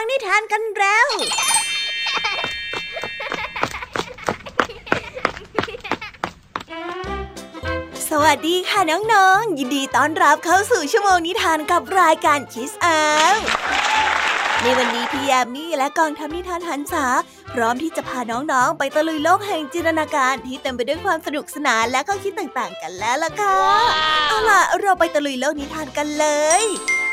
ฟังนิทานกันแล้ว สวัสดีค่ะน้องๆ ยินดีต้อนรับเข้าสู่ชั่วโมงนิทานกับรายการคิสอาในวันนี้พี่ยามีและกองทัพนิทานหันษาพร้อมที่จะพาน้องๆ ไปตะลุยโลกแห่งจินตนาการที่เต็มไปด้วยความสนุกสนานและข้อคิดต่างๆ กันแล้วล่ะค่ะเอาล่ะ เราไปตะลุยโลกนิทานกันเลย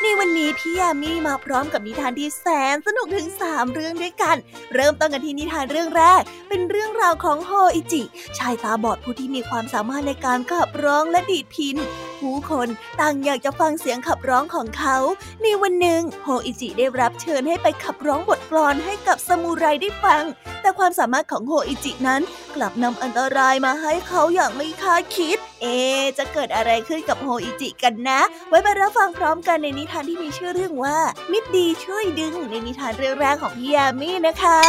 ในวันนี้พี่ยามีมาพร้อมกับนิทานที่แสนสนุกถึง 3 เรื่องด้วยกัน เริ่มต้นกันที่นิทานเรื่องแรก เป็นเรื่องราวของโฮอิจิ ชายตาบอดผู้ที่มีความสามารถในการขับร้องและดีดพิน ผู้คนต่างอยากจะฟังเสียงขับร้องของเขา ในวันหนึ่งโฮอิจิได้รับเชิญให้ไปขับร้องบทกลอนให้กับซามูไรได้ฟัง แต่ความสามารถของโฮอิจินั้น กลับนำอันตรายมาให้เขาอย่างไม่คาดคิด เอ จะเกิดอะไรขึ้นกับโฮอิจิกันนะ ไว้ไปรับฟังพร้อมกันในนิทานที่มีชื่อเรื่องว่า มิตรดีช่วยดึงในนิทานเรื่องแรกของพี่ยามีนะคะ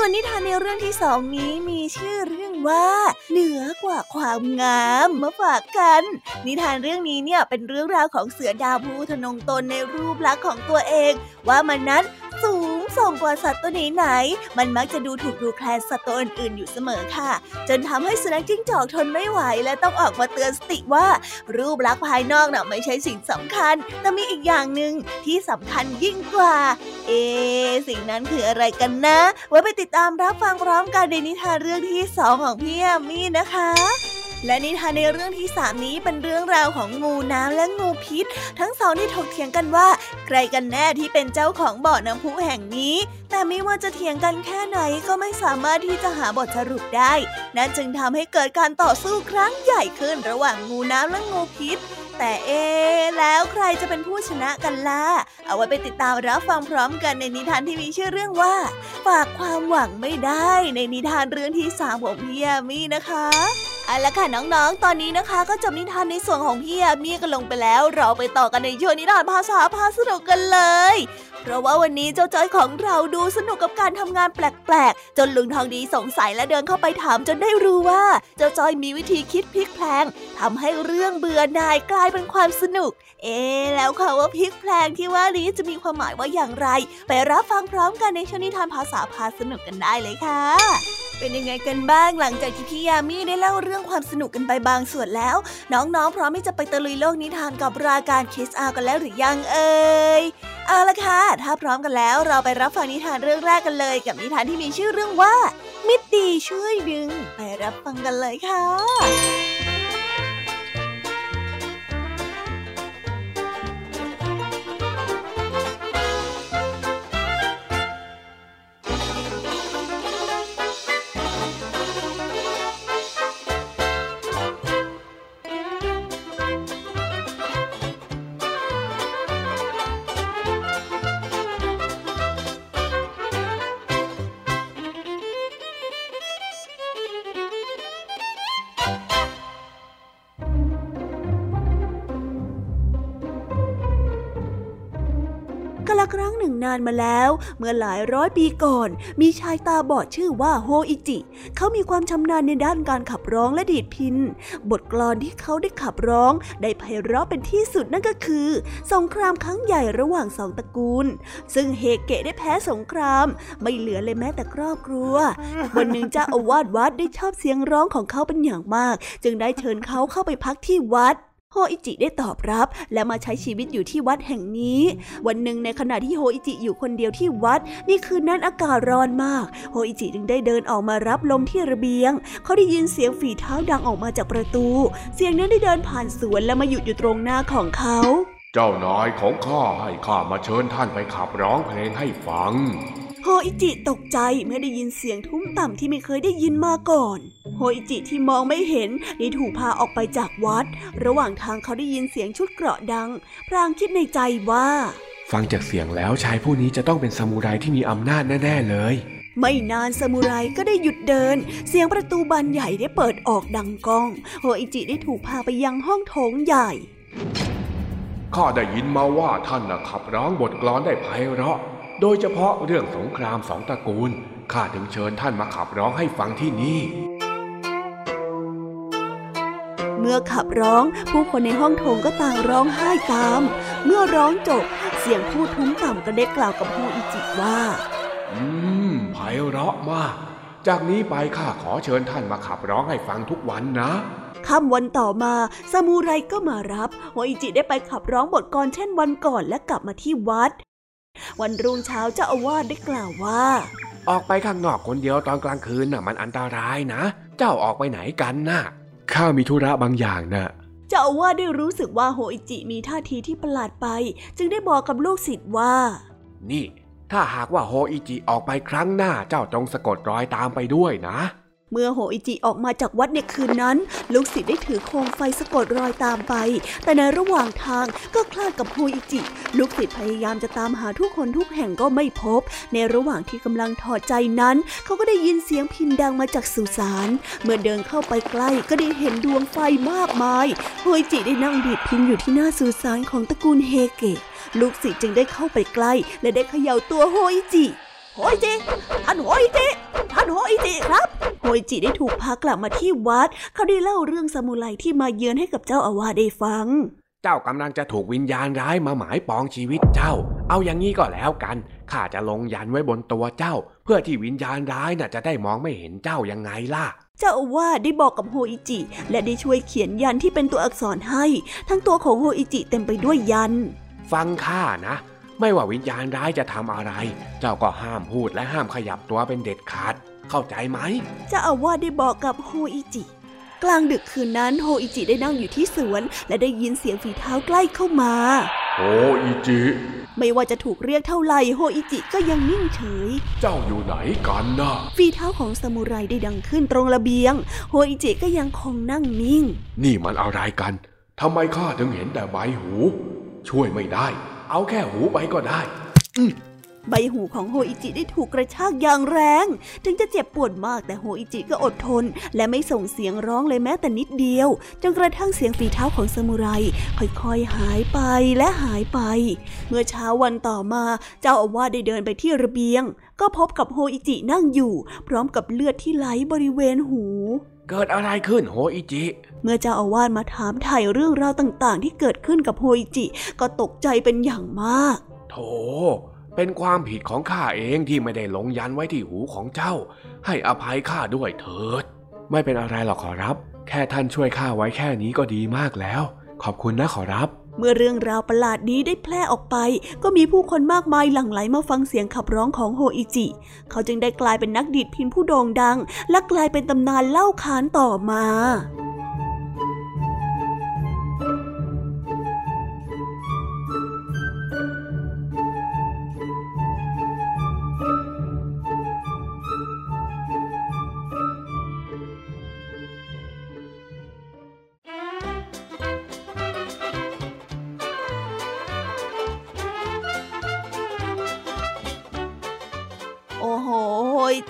ส่วนนิทานในเรื่องที่สองนี้มีชื่อเรื่องว่า เหนือกว่าความงามมาฝากกัน นิทานเรื่องนี้เนี่ยเป็นเรื่องราวของเสือดาวผู้ทนงตนในรูปลักษณ์ของตัวเอง ว่ามันนั้นสูง ส่งกว่าสัตว์ตัวไหนๆมันมักจะดูถูกดูแคลนสัตว์ตัวอื่นๆอยู่เสมอค่ะ จนทำให้สุนัขจิ้งจอกทนไม่ไหว และต้องออกมาเตือนสติว่า รูปลักษณ์ภายนอกน่ะไม่ใช่สิ่งสำคัญ แต่มีอีกอย่างหนึ่งที่สำคัญยิ่งกว่า เอ สิ่งนั้นคืออะไรกันนะ ไว้ไปติดตามรับฟังพร้อมกันในนิทานเรื่องที่สองของพี่แอมมี่นะคะ และนิทานในเรื่องที่สามนี้เป็นเรื่องราวของงูน้ำและงูพิษ ทั้งสองที่ถกเถียงกันว่า ใครกันแน่ที่เป็นเจ้าของบ่อน้ำพุแห่งนี้ แต่ไม่ว่าจะเถียงกันแค่ไหนก็ไม่สามารถที่จะหาบทสรุปได้ นั่นจึงทำให้เกิดการต่อสู้ครั้งใหญ่ขึ้นระหว่างงูน้ำและงูพิษแต่เอ๊แล้วใครจะเป็นผู้ชนะกันล่ะ เอาไว้ไปติดตามรับฟังพร้อมกันในนิทานที่มีชื่อเรื่องว่า ฝากความหวังไม่ได้ในนิทานเรื่องที่สามของพี่ยามีนะคะ เอาละค่ะน้องๆ ตอนนี้นะคะ ก็จบนิทานในส่วนของพี่อามีกันลงไปแล้ว เราไปต่อกันในช่วงนิทานภาษาพาสนุกกันเลย เพราะว่าวันนี้เจ้าจ้อยของเราดูสนุกกับการทำงานแปลกๆ จนลุงทองดีสงสัยและเดินเข้าไปถามจนได้รู้ว่า เจ้าจ้อยมีวิธีคิดพลิกแพลงทำให้เรื่องเบื่อหน่ายกลายเป็นความสนุก เอ๊แล้วค่ะว่าพลิกแพลงที่ว่านี้จะมีความหมายว่าอย่างไร ไปรับฟังพร้อมกันในช่วงนิทานภาษาพาสนุกกันได้เลยค่ะ เป็นยังไงกันบ้างหลังจากที่พี่ยามีได้เล่าเรื่องความสนุกกันไปบางส่วนแล้ว น้องๆ พร้อมที่จะไปตะลุยโลกนิทานกับรายการคิสอากันแล้วหรือยังเอ่ย เอาละค่ะ ถ้าพร้อมกันแล้วเราไปรับฟังนิทานเรื่องแรกกันเลย กับนิทานที่มีชื่อเรื่องว่า มิตรดีช่วยดึง ไปรับฟังกันเลยค่ะานมาแล้ว เมื่อหลายร้อยปีก่อน มีชายตาบอดชื่อว่าโฮอิจิ เขามีความชำนาญในด้านการขับร้องและดีดพิน บทกลอนที่เขาได้ขับร้องได้ไพเราะเป็นที่สุดนั่นก็คือ สงครามครั้งใหญ่ระหว่างสองตระกูล ซึ่งเฮเกะได้แพ้สงคราม ไม่เหลือเลยแม้แต่ครอบครัว วันหนึ่งเจ้าอาวาสวัดได้ชอบเสียงร้องของเขาเป็นอย่างมาก จึงได้เชิญเขาเข้าไปพักที่วัด โฮอิจิได้ตอบรับ และมาใช้ชีวิตอยู่ที่วัดแห่งนี้ วันหนึ่งในขณะที่โฮอิจิอยู่คนเดียวที่วัด นี่คืนนั้นอากาศร้อนมาก โฮอิจิจึงได้เดินออกมารับลมที่ระเบียง เขาได้ยินเสียงฝีเท้าดังออกมาจากประตู เสียงนั้นได้เดินผ่านสวนและมาหยุดอยู่ตรงหน้าของเขา เจ้านายของข้าให้ข้ามาเชิญท่านไปขับร้องเพลงให้ฟังโฮอิจิตกใจเมื่อได้ยินเสียงทุ้มต่ำที่ไม่เคยได้ยินมาก่อน โฮอิจิที่มองไม่เห็นได้ถูกพาออกไปจากวัด ระหว่างทางเขาได้ยินเสียงชุดเกราะดัง พรางคิดในใจว่า ฟังจากเสียงแล้วชายผู้นี้จะต้องเป็นซามูไรที่มีอำนาจแน่ ๆ เลย ไม่นานซามูไรก็ได้หยุดเดิน เสียงประตูบานใหญ่ได้เปิดออกดังก้อง โฮอิจิได้ถูกพาไปยังห้องโถงใหญ่ ข้าได้ยินมาว่าท่านนะขับร้องบทกลอนได้ไพเราะ โดยเฉพาะเรื่องสงครามสองตระกูล ข้าถึงเชิญท่านมาขับร้องให้ฟังที่นี่ เมื่มื่อขับร้องผู้คนในห้องโถงก็ต่างร้องไห้ตาม เมื่อร้องจบ เสียงพูดทุ้มต่ำก็ได้กล่าวกับโฮอิจิว่า อืมไพเราะมาก จากนี้ไปข้าขอเชิญท่านมาขับร้องให้ฟังทุกวันนะ ค่ำวันต่อมาซามูไรก็มารับโฮอิจิได้ไปขับร้องบทกรเช่นวันก่อนและกลับมาที่วัด วันรุ่งเช้าเจ้าอาวาสได้กล่าวว่า ออกไปข้างนอกคนเดียวตอนกลางคืนน่ะมันอันตรายนะ เจ้าออกไปไหนกันน่ะข้ามีธุระบางอย่างน่ะเจ้าอาวาสได้รู้สึกว่าโฮอิจิมีท่าทีที่ประหลาดไป จึงได้บอกกับลูกศิษย์ว่า นี่ ถ้าหากว่าโฮอิจิออกไปครั้งหน้าเจ้าจงสะกดรอยตามไปด้วยนะ เมื่อโฮอิจิออกมาจากวัดในคืนนั้น ลูกศิษย์ได้ถือโคมไฟสะกดรอยตามไป แต่ในระหว่างทางก็คลาดกับโฮอิจิ ลูกศิษย์พยายามจะตามหาทุกคนทุกแห่งก็ไม่พบ ในระหว่างที่กำลังถอดใจนั้น เขาก็ได้ยินเสียงพิณดังมาจากสุสาน เมื่อเดินเข้าไปใกล้ก็ได้เห็นดวงไฟมากมาย โฮอิจิได้นั่งดีดพิณอยู่ที่หน้าสุสานของตระกูลเฮเกะ ลูกศิษย์จึงได้เข้าไปใกล้ และได้เขย่าตัวโฮอิจิ โฮอิจิท่านโฮอิจิท่านโฮอิจิครับโฮอิจิได้ถูกพากลับมาที่วัด เขาได้เล่าเรื่องสมุไรที่มาเยือนให้กับเจ้าอาวาสได้ฟัง เจ้ากำลังจะถูกวิญญาณร้ายมาหมายปองชีวิตเจ้า เอาอย่างนี้ก็แล้วกันข้าจะลงยันไว้บนตัวเจ้า เพื่อที่วิญญาณร้ายน่ะจะได้มองไม่เห็นเจ้ายังไงล่ะเจ้าอาวาสได้บอกกับโฮอิจิ และได้ช่วยเขียนยันที่เป็นตัวอักษรให้ ทั้งตัวของโฮอิจิเต็มไปด้วยยัน ฟังข้านะ ไม่ว่าวิญญาณร้ายจะทำอะไร เจ้าก็ห้ามพูดและห้ามขยับตัวเป็นเด็ดขาด เข้าใจไหมเจ้าอาวาสได้บอกกับโฮอิจิ กลางดึกคืนนั้นโฮอิจิได้นั่งอยู่ที่สวน และได้ยินเสียงฝีเท้าใกล้เข้ามาโฮอิจิไม่ว่าจะถูกเรียกเท่าไหร่โฮอิจิก็ยังนิ่งเฉย เจ้าอยู่ไหนกันนะฝีเท้าของซามูไรได้ดังขึ้นตรงระเบียง โฮอิจิก็ยังคงนั่งนิ่ง นี่มันอะไรกันทำไมข้าถึงเห็นแต่ใบหู ช่วยไม่ได้ เอาแค่หูไปก็ได้ใบหูของโฮอิจิได้ถูกกระชากอย่างแรง ถึงจะเจ็บปวดมากแต่โฮอิจิก็อดทน และไม่ส่งเสียงร้องเลยแม้แต่นิดเดียว จนกระทั่งเสียงฝีเท้าของซามูไรค่อยๆหายไปและหายไป เมื่อเช้าวันต่อมา เจ้าอาวาสได้เดินไปที่ระเบียง ก็พบกับโฮอิจินั่งอยู่ พร้อมกับเลือดที่ไหลบริเวณหู เกิดอะไรขึ้นโฮอิจิ เมื่อเจ้าอาวาสมาถามไถ่เรื่องราวต่างๆ ที่เกิดขึ้นกับโฮอิจิ ก็ตกใจเป็นอย่างมากโธ่เป็นความผิดของข้าเองที่ไม่ได้ลงยันไว้ที่หูของเจ้า ให้อภัยข้าด้วยเถิด ไม่เป็นอะไรหรอกขอรับ แค่ท่านช่วยข้าไว้แค่นี้ก็ดีมากแล้ว ขอบคุณนะขอรับ เมื่อเรื่องราวประหลาดนี้ได้แพร่ออกไป ก็มีผู้คนมากมายหลั่งไหลมาฟังเสียงขับร้องของโฮอิจิ เขาจึงได้กลายเป็นนักดีดพินผู้โด่งดัง และกลายเป็นตำนานเล่าขานต่อมา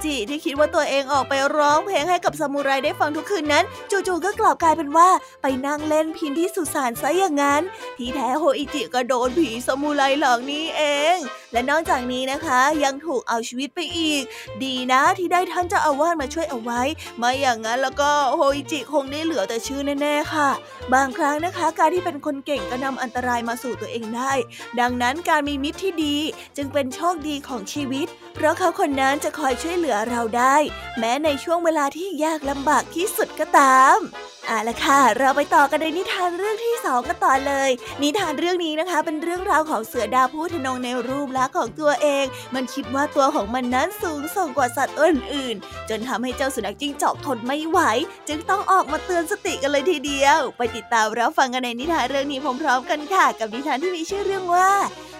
จิที่คิดว่าตัวเองออกไปร้องเพลงให้กับซามูไรได้ฟังทุกคืนนั้น จู่ๆก็กลับกลายเป็นว่าไปนั่งเล่นพินที่สุสานซะอย่างนั้น ที่แท้โฮอิจิก็โดนผีซามูไรหลอกนี้เองและนอกจากนี้นะคะยังถูกเอาชีวิตไปอีก ดีนะที่ได้ท่านเจ้าอาวาสมาช่วยเอาไว้ ไม่อย่างนั้นแล้วก็โฮอิจิคงได้เหลือแต่ชื่อแน่ๆค่ะ บางครั้งนะคะ การที่เป็นคนเก่งก็นำอันตรายมาสู่ตัวเองได้ ดังนั้นการมีมิตรที่ดีจึงเป็นโชคดีของชีวิต เพราะเขาคนนั้นจะคอยช่วยเหลือเราได้ แม้ในช่วงเวลาที่ยากลำบากที่สุดก็ตาม เอาละค่ะ เราไปต่อกันในนิทานเรื่องที่สองกันต่อเลย นิทานเรื่องนี้นะคะ เป็นเรื่องราวของเสือดาวผู้ทนงในรูปลักษณ์ของตัวเอง มันคิดว่าตัวของมันนั้นสูงส่งกว่าสัตว์อื่นๆ จนทำให้เจ้าสุนัขจิ้งจอกทนไม่ไหว จึงต้องออกมาเตือนสติกันเลยทีเดียว ไปติดตามรับฟังกันในนิทานเรื่องนี้พร้อมๆกันค่ะ กับนิทานที่มีชื่อเรื่องว่า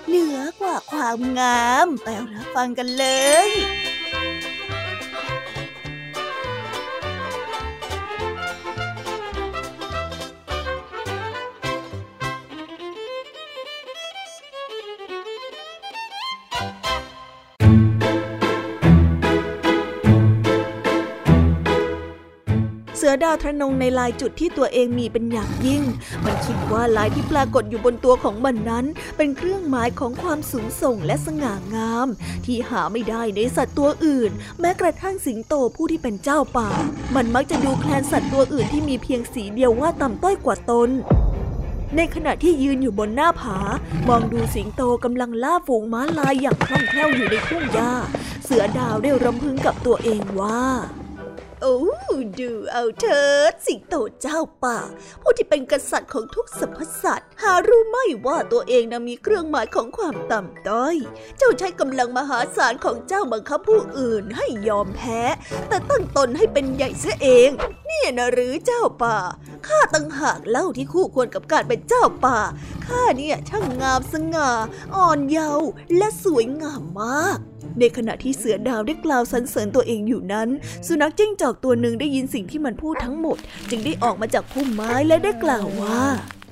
เหนือกว่าความงาม ไปรับฟังกันเลย ดาวทะนงในลายจุดที่ตัวเองมีเป็นอย่างยิ่ง มันคิดว่าลายที่ปรากฏอยู่บนตัวของมันนั้น เป็นเครื่องหมายของความสูงส่งและสง่างาม ที่หาไม่ได้ในสัตว์ตัวอื่น แม้กระทั่งสิงโตผู้ที่เป็นเจ้าป่า มันมักจะดูแคลนสัตว์ตัวอื่นที่มีเพียงสีเดียวว่าต่ำต้อยกว่าตนในขณะที่ยืนอยู่บนหน้าผา มองดูสิงโตกำลังล่าฝูงม้าลายอย่างคล่องแคล่วอยู่ในทุ่งหญ้า เสือดาวได้รำพึงกับตัวเองว่า โอ้ดูเอาเถิดสิงโตเจ้าป่า ผู้ที่เป็นกษัตริย์ของทุกสรรพสัตว์ หารู้ไม่ว่าตัวเองนะมีเครื่องหมายของความต่ำต้อย เจ้าใช้กำลังมหาศาลของเจ้าบังคับผู้อื่นให้ยอมแพ้ แต่ตั้งตนให้เป็นใหญ่เสียเองนี่นะหรือเจ้าป่าข้าตั้งหากเล่าที่คู่ควรกับการเป็นเจ้าป่าข้าเนี่ยช่างงามสง่า อ่อนเยาว์และสวยงามมาก ในขณะที่เสือดาวได้กล่าวสรรเสริญตัวเองอยู่นั้น สุนัขจิ้งจอกตัวหนึ่งได้ยินสิ่งที่มันพูดทั้งหมด จึงได้ออกมาจากพุ่มไม้และได้กล่าวว่า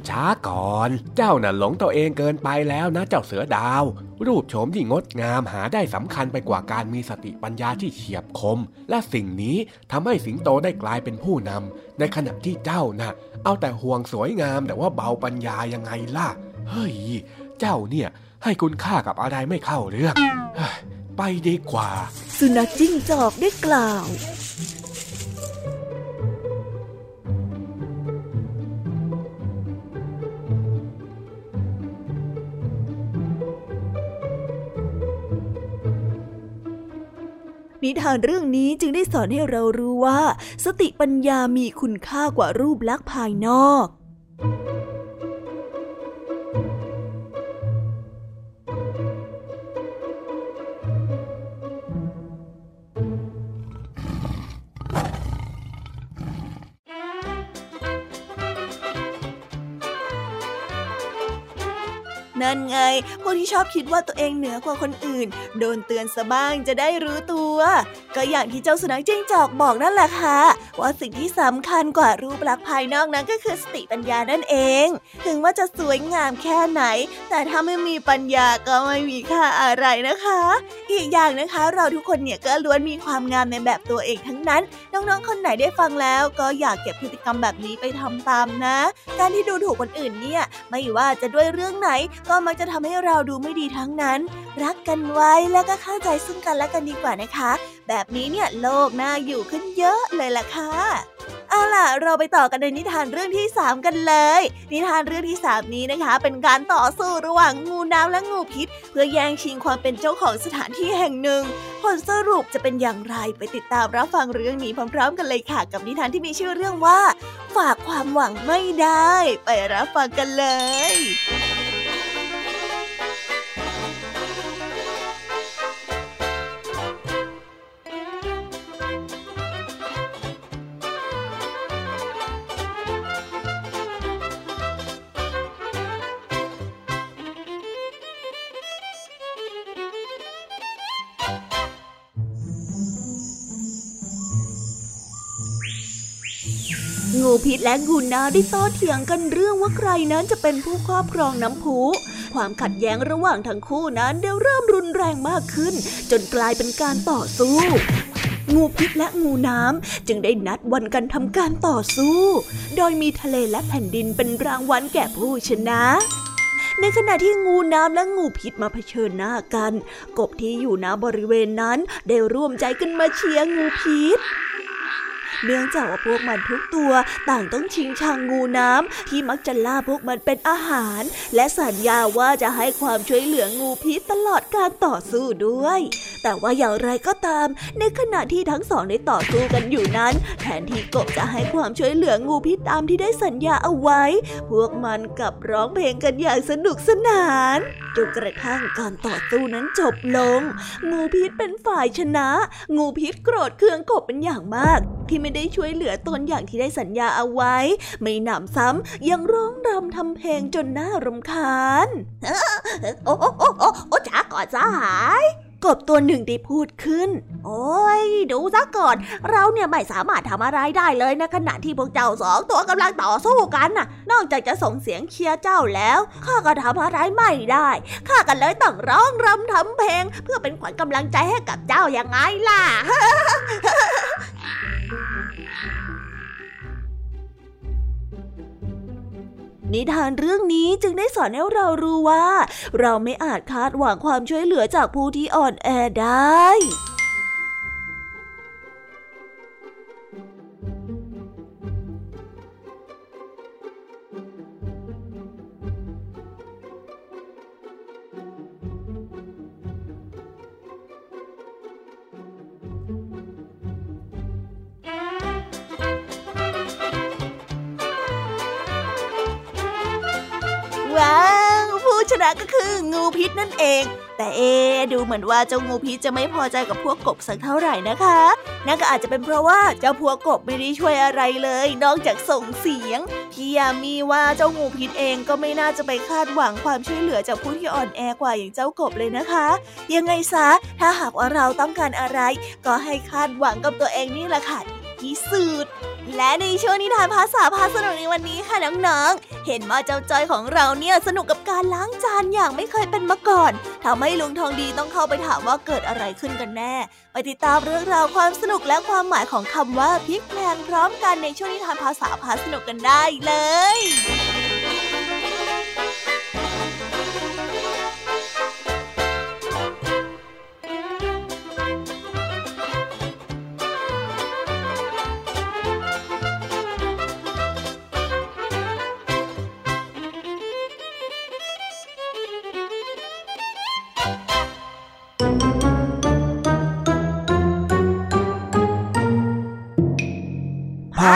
ช้าก่อน เจ้าน่ะหลงตัวเองเกินไปแล้วนะเจ้าเสือดาว รูปโฉมที่งดงามหาได้สำคัญไปกว่าการมีสติปัญญาที่เฉียบคม และสิ่งนี้ทำให้สิงโตได้กลายเป็นผู้นำในขณะที่เจ้าน่ะ เอาแต่ห่วงสวยงามแต่ว่าเบาปัญญายังไงล่ะ เฮ้ย เจ้าเนี่ยให้คุณค่ากับอะไรไม่เข้าเรื่อง ไปดีกว่า สุนัขจิ้งจอกได้กล่าวนิทานเรื่องนี้จึงได้สอนให้เรารู้ว่า สติปัญญามีคุณค่ากว่ารูปลักษณ์ภายนอก นั่นไงพวกที่ชอบคิดว่าตัวเองเหนือกว่าคนอื่น โดนเตือนซะบ้างจะได้รู้ตัว ก็อย่างที่เจ้าสุนัขจิ้งจอกบอกนั่นแหละค่ะ ว่าสิ่งที่สำคัญกว่ารูปลักษณ์ภายนอกนั้นก็คือสติปัญญานั่นเอง ถึงว่าจะสวยงามแค่ไหน แต่ถ้าไม่มีปัญญาก็ไม่มีค่าอะไรนะคะ อีกอย่างนะคะ เราทุกคนเนี่ยก็ล้วนมีความงามในแบบตัวเองทั้งนั้น น้องๆ คนไหนได้ฟังแล้ว ก็อยากเก็บพฤติกรรมแบบนี้ไปทำตามนะ การที่ดูถูกคนอื่นเนี่ยไม่ว่าจะด้วยเรื่องไหนก็มักจะทำให้เราดูไม่ดีทั้งนั้น รักกันไว้แล้วก็เข้าใจซึ่งกันและกันดีกว่านะคะ แบบนี้เนี่ยโลกน่าอยู่ขึ้นเยอะเลยล่ะค่ะเอาล่ะ เราไปต่อกันในนิทานเรื่องที่ 3 กันเลย นิทานเรื่องที่ 3 นี้นะคะ เป็นการต่อสู้ระหว่างงูน้ำและงูพิษ เพื่อแย่งชิงความเป็นเจ้าของสถานที่แห่งหนึ่ง ผลสรุปจะเป็นอย่างไรไปติดตามรับฟังเรื่องนี้พร้อม ๆ กันเลยค่ะ กับนิทานที่มีชื่อเรื่องว่า ฝากความหวังไม่ได้ ไปรับฟังกันเลย และงูนาได้โต้เถียงกันเรื่องว่าใครนั้นจะเป็นผู้ครอบครองน้ำพุ ความขัดแย้งระหว่างทั้งคู่นั้นได้เริ่มรุนแรงมากขึ้น จนกลายเป็นการต่อสู้ งูพิษและงูน้ำจึงได้นัดวันกันทำการต่อสู้ โดยมีทะเลและแผ่นดินเป็นรางวัลแก่ผู้ชนะในขณะที่งูน้ำและงูพิษมาเผชิญหน้ากัน กบที่อยู่ณบริเวณนั้นได้ร่วมใจกันมาเชียร์งูพิษ เนื่องจากว่าพวกมันทุกตัวต่างต้องชิงชังงูน้ำที่มักจะล่าพวกมันเป็นอาหาร และสัญญาว่าจะให้ความช่วยเหลืองูพิษตลอดการต่อสู้ด้วย แต่ว่าอย่างไรก็ตาม ในขณะที่ทั้งสองได้ต่อสู้กันอยู่นั้น แทนที่กบจะให้ความช่วยเหลืองูพิษตามที่ได้สัญญาเอาไว้ พวกมันกลับร้องเพลงกันอย่างสนุกสนาน จนกระทั่งการต่อสู้นั้นจบลง งูพิษเป็นฝ่ายชนะ งูพิษโกรธเคืองกบเป็นอย่างมาก ที่ไม่ได้ช่วยเหลือตนอย่างที่ได้สัญญาเอาไว้ ไม่หนำซ้ำยังร้องรำทำเพลงจนน่ารำคาญ โอ้โอ้โอ้โอ้จ้าก่อนสหาย กบตัวหนึ่งได้พูดขึ้น โอ้ย ดูซะก่อน เราเนี่ยไม่สามารถทำอะไรได้เลยในขณะที่พวกเจ้าสองตัวกำลังต่อสู้กันน่ะ นอกจากจะส่งเสียงเชียร์เจ้าแล้ว ข้าก็ทำอะไรไม่ได้ ข้าก็เลยต้องร้องรำทำเพลง เพื่อเป็นขวัญกำลังใจให้กับเจ้าอย่างไงล่ะ นิทานเรื่องนี้จึงได้สอนให้เรารู้ว่า เราไม่อาจคาดหวังความช่วยเหลือจากผู้ที่อ่อนแอได้ ก็คืองูพิษนั่นเอง แต่เอดูเหมือนว่าเจ้างูพิษจะไม่พอใจกับพวกกบสักเท่าไหร่นะคะ นั่นก็อาจจะเป็นเพราะว่าเจ้าพวกกบไม่ได้ช่วยอะไรเลย นอกจากส่งเสียงพี่ยามีว่าเจ้างูพิษเองก็ไม่น่าจะไปคาดหวังความช่วยเหลือจากผู้ที่อ่อนแอกว่าอย่างเจ้ากบเลยนะคะ ยังไงซะถ้าหากว่าเราต้องการอะไร ก็ให้คาดหวังกับตัวเองนี่แหละค่ะที่สุด และในช่วงนิทานภาษาพาสนุกในวันนี้ค่ะน้องๆ เห็นมาเจ้าจอยของเราเนี่ยสนุกกับการล้างจานอย่างไม่เคยเป็นมาก่อนทำให้ลุงทองดีต้องเข้าไปถามว่าเกิดอะไรขึ้นกันแน่ ไปติดตามเรื่องราวความสนุกและความหมายของคำว่าพลิกแพลงพร้อมกันในช่วงนิทานภาษาพาสนุกกันได้เลย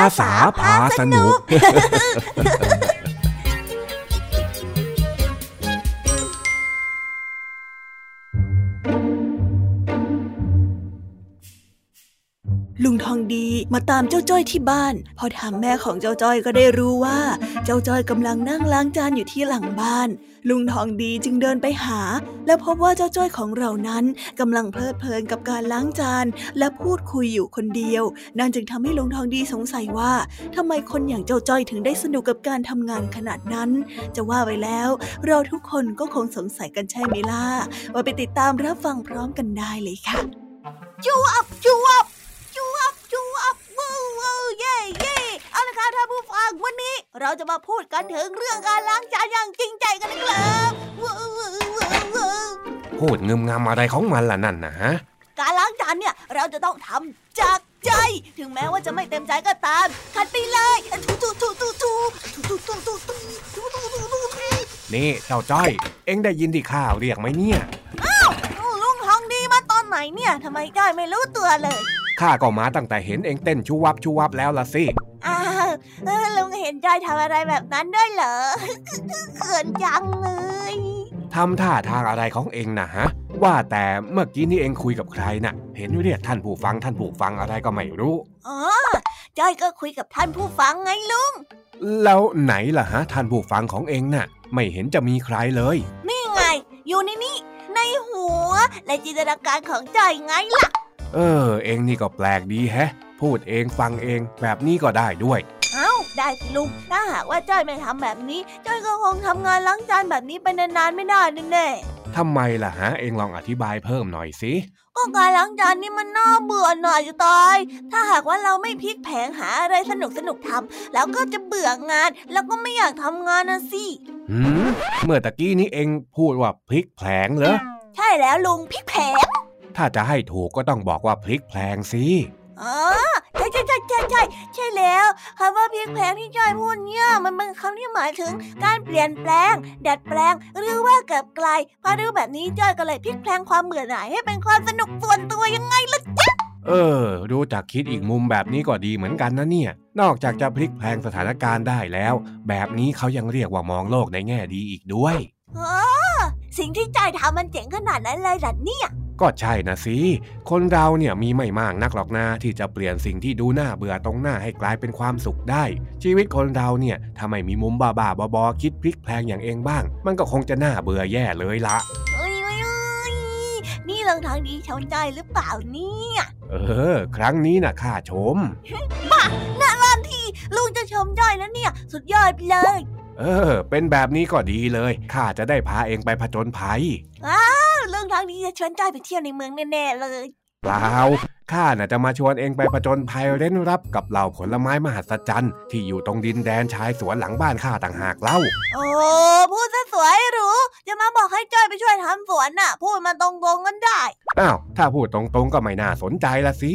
าษาพาสนุกลุงทองดีมาตามเจ้าจ้อยที่บ้าน พอถามแม่ของเจ้าจ้อยก็ได้รู้ว่า จ้าจ้อยกำลังนั่งล้างจานอยู่ที่หลังบ้าน ลุงทองดีจึงเดินไปหา และพบว่าเจ้าจ้อยของเรานั้นกำลังเพลิดเพลินกับการล้างจาน และพูดคุยอยู่คนเดียว นั่นจึงทำให้ลุงทองดีสงสัยว่าทำไมคนอย่างเจ้าจ้อยถึงได้สนุกกับการทำงานขนาดนั้น จะว่าไปแล้ว เราทุกคนก็คงสงสัยกันใช่ไหมล่ะว่าไปติดตามรับฟังพร้อมกันได้เลยค่ะจวบจวบจู๊บจู๊บว้าวเย้เย้อะไรกันนี้ เราจะมาพูดกันถึงเรื่องการล้างจานอย่างจริงใจกันครับพูดงึมงำอะไรของมันล่ะนั่นนะฮะการล้างจานเนี่ยเราจะต้องทำจากใจ ถึงแม้ว่าจะไม่เต็มใจก็ตามขัดไปเลยทูทูทูทูทูทูทูทูทูทูทูทูทูทูนี่เจ้าจ้อย เอ็งได้ยินที่ข้าเรียกไหมเนี่ยอ้าอ้าวลุงทองดีมาตอนไหนเนี่ยทำไมจ้อยไม่รู้ตัวเลยข้าก็มาตั้งแต่เห็นเอ็งเต้นชูวับชูวับแล้วล่ะสิอ้าว ลุงเห็นจ้อยทำอะไรแบบนั้นด้วยเหรอเขินจังเลยทำท่าทางอะไรของเองนะฮะ ว่าแต่เมื่อกี้นี่เองคุยกับใครนะ่ะ เห็นเรียกท่านผู้ฟังท่านผู้ฟังอะไรก็ไม่รู้อ๋อจอยก็คุยกับท่านผู้ฟังไงลุง แล้วไหนล่ะฮะ ท่านผู้ฟังของเองน่ะ ไม่เห็นจะมีใครเลยนี่ไง อยู่ในนี้ในหัวและจินตนาการของจอยไงล่ะ เออ เองนี่ก็แปลกดีแฮะ พูดเองฟังเองแบบนี้ก็ได้ด้วยเอ้า ได้สิลุง ถ้าหากว่าจ้อยไม่ทำแบบนี้จ้อยก็คงทำงานล้างจานแบบนี้ไปนานๆไม่ได้แน่ๆทำไมล่ะฮะ เองลองอธิบายเพิ่มหน่อยสิก็การล้างจานนี่มันน่าเบื่อหน่อยจะตาย ถ้าหากว่าเราไม่พลิกแผงหาอะไรสนุกสนุกทำแล้วก็จะเบื่องาน แล้วก็ไม่อยากทำงานนะสิหืมเมื่อตะกี้นี้เองพูดว่าพลิกแผงเหรอ ใช่แล้วลุงพลิกแผง ถ้าจะให้ถูกก็ต้องบอกว่าพลิกแผงสิอ๋อ ใช่ใช่ใช่ใช่ใช่ใช่แล้วคำว่าพลิกแพลงที่จอยพูดเนี่ยมันเป็นคำที่หมายถึงการเปลี่ยนแปลง ดัดแปลง หรือว่าเกิบไกลพอดูแบบนี้จอยก็เลยพลิกแพลงความเบื่อหน่ายให้เป็นความสนุกส่วนตัวยังไงล่ะจ๊ะเออ ดูจากคิดอีกมุมแบบนี้ก็ดีเหมือนกันนะเนี่ย นอกจากจะพลิกแพลงสถานการณ์ได้แล้ว แบบนี้เขายังเรียกว่ามองโลกในแง่ดีอีกด้วยอ๋อสิ่งที่จอยทำมันเจ๋งขนาดนั้นเลยหรอเนี่ย ก็ใช่นะสิ คนเราเนี่ยมีไม่มากนักหรอกนาที่จะเปลี่ยนสิ่งที่ดูน่าเบื่อตรงหน้าให้กลายเป็นความสุขได้ ชีวิตคนเราเนี่ยถ้าไม่มีมุมบ้าๆบอๆคิดพลิกแพลงอย่างเองบ้าง มันก็คงจะน่าเบื่อแย่เลยละเอ้ยนี่เรื่องทางดีชนใจหรือเปล่าเนี่ย เออ ครั้งนี้น่ะข้าชมบ้าน่ารานทีลุงจะชมจ้อยแล้วเนี่ย สุดยอดเลย เออ เป็นแบบนี้ก็ดีเลยข้าจะได้พาเองไปผจญภัยอ้าวเรื่องทางนี้จะชวนจ้อยไปเที่ยวในเมืองแน่ๆเลยเปล่าข้าน่ะจะมาชวนเองไปประจนภัยเร้นรับกับเหล่าผลไม้มหัศจรรย์ที่อยู่ตรงดินแดนชายสวนหลังบ้านข้าต่างหากเล่า โอ้พูดซะสวยหรู้จะมาบอกให้จ้อยไปช่วยทำสวนน่ะ พูดมาตรงๆกันได้ อ้าว ถ้าพูดตรงๆก็ไม่น่าสนใจละสิ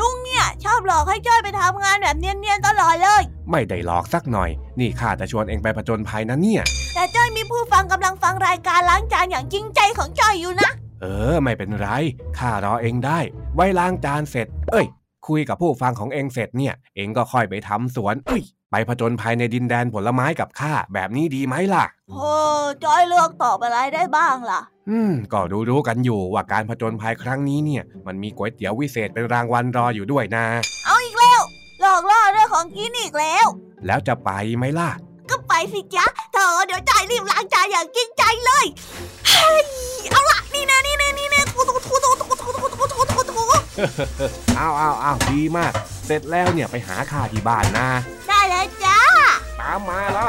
ลุงเนี่ย ชอบหลอกให้จ้อยไปทำงานแบบเนียนๆตลอดเลย ไม่ได้หลอกสักหน่อย นี่ข้าจะชวนเองไปประจนภัยนะเนี่ย แต่จ้อย มีผู้ฟังกำลังฟังรายการล้างจานอย่างจริงใจของจ้อยอยู่นะ เออ ไม่เป็นไรข้ารอเองได้ ไว้ล้างจานเสร็จ เอ้ย คุยกับผู้ฟังของเองเสร็จเนี่ย เองก็ค่อยไปทำสวนอุ้ยไปผจญภัยในดินแดนผลไม้กับข้าแบบนี้ดีไหมล่ะ โอ้จ้อยเลือกตอบอะไรได้บ้างล่ะ อืม ก็รู้ๆกันอยู่ว่าการผจญภัยครั้งนี้เนี่ย มันมีก๋วยเตี๋ยววิเศษเป็นรางวัลรออยู่ด้วยนะ เอาอีกแล้ว หลอกล่อเรื่องของกินอีกแล้ว แล้วจะไปไหมล่ะ ก็ไปสิจ๊ะเธอเดี๋ยวจ้อยรีบล้างจานอย่างจริงใจเลยเฮ้ยเอาละนี่นะนี่นะนี่นะถูถูถูถูถูถูถูถูถูถูเอาเอาเอาดีมาก เสร็จแล้วเนี่ยไปหาข้าที่บ้านนะ ได้เลยจ้า ตามมาล้ว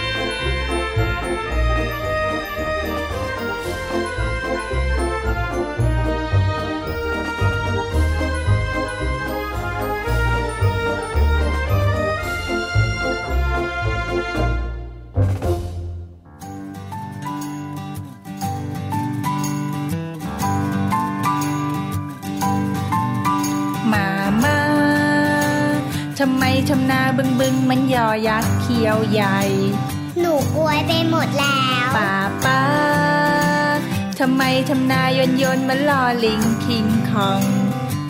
ทำไมทำนาบึงบึงมันยอยักษ์เขียวใหญ่ หนูกลวยไปหมดแล้วป้าป้าทำไมทำนายนยนมันลอลิงคิงคอง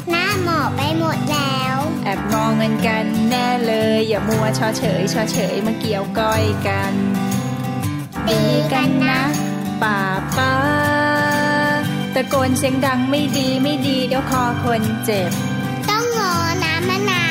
หน้าหมอไปหมดแล้ว แอบมองเงินกันแน่เลย อย่ามัวชอเฉยชอเฉยมาเกี่ยวก้อยกันดีกันนะป้าป้าตะโกนเสียงดังไม่ดีไม่ดีเดี๋ยวคอคนเจ็บ ต้องงอน้ำมะนาว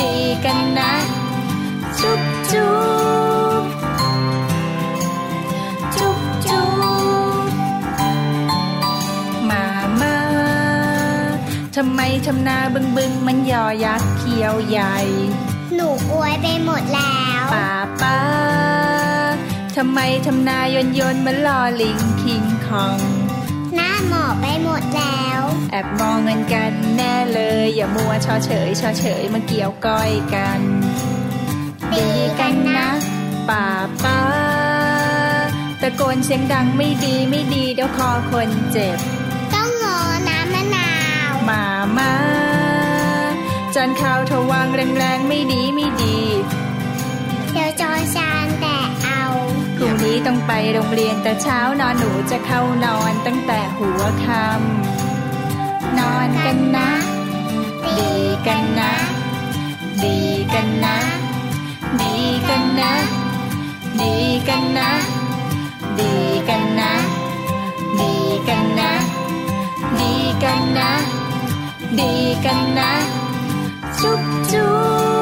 ดีกันนะ จุ๊บจุ๊บจุ๊บจุ๊บมามาทำไมทำนาบึงบึงมันยอยักษ์เขียวใหญ่ หนูกลวยไปหมดแล้วป้าป้าทำไมทำนายนยนมันลอลิงคิงคอง หน้าหมอไปหมดแล้ว แอบมองเงินกันแน่เลย อย่ามัวชอเฉยชอเฉยมาเกี่ยวก้อยกันดีกันนะป้าป้าตะโกนเสียงดังไม่ดีไม่ดีเดี๋ยวคอคนเจ็บ ต้องงอน้ำมะนาวมามาจานข้าวทวางแรงๆไม่ดีไม่ดี เดี๋ยวจอชานแต่เอา พรุ่งนี้ต้องไปโรงเรียนแต่เช้านอนหนูจะเข้านอนตั้งแต่หัวค่ำนอนกันนะ ดีกันนะ ดีกันนะ ดีกันนะ ดีกันนะ ดีกันนะ ดีกันนะ ดีกันนะ ดีกันนะ จุ๊บจุ๊บ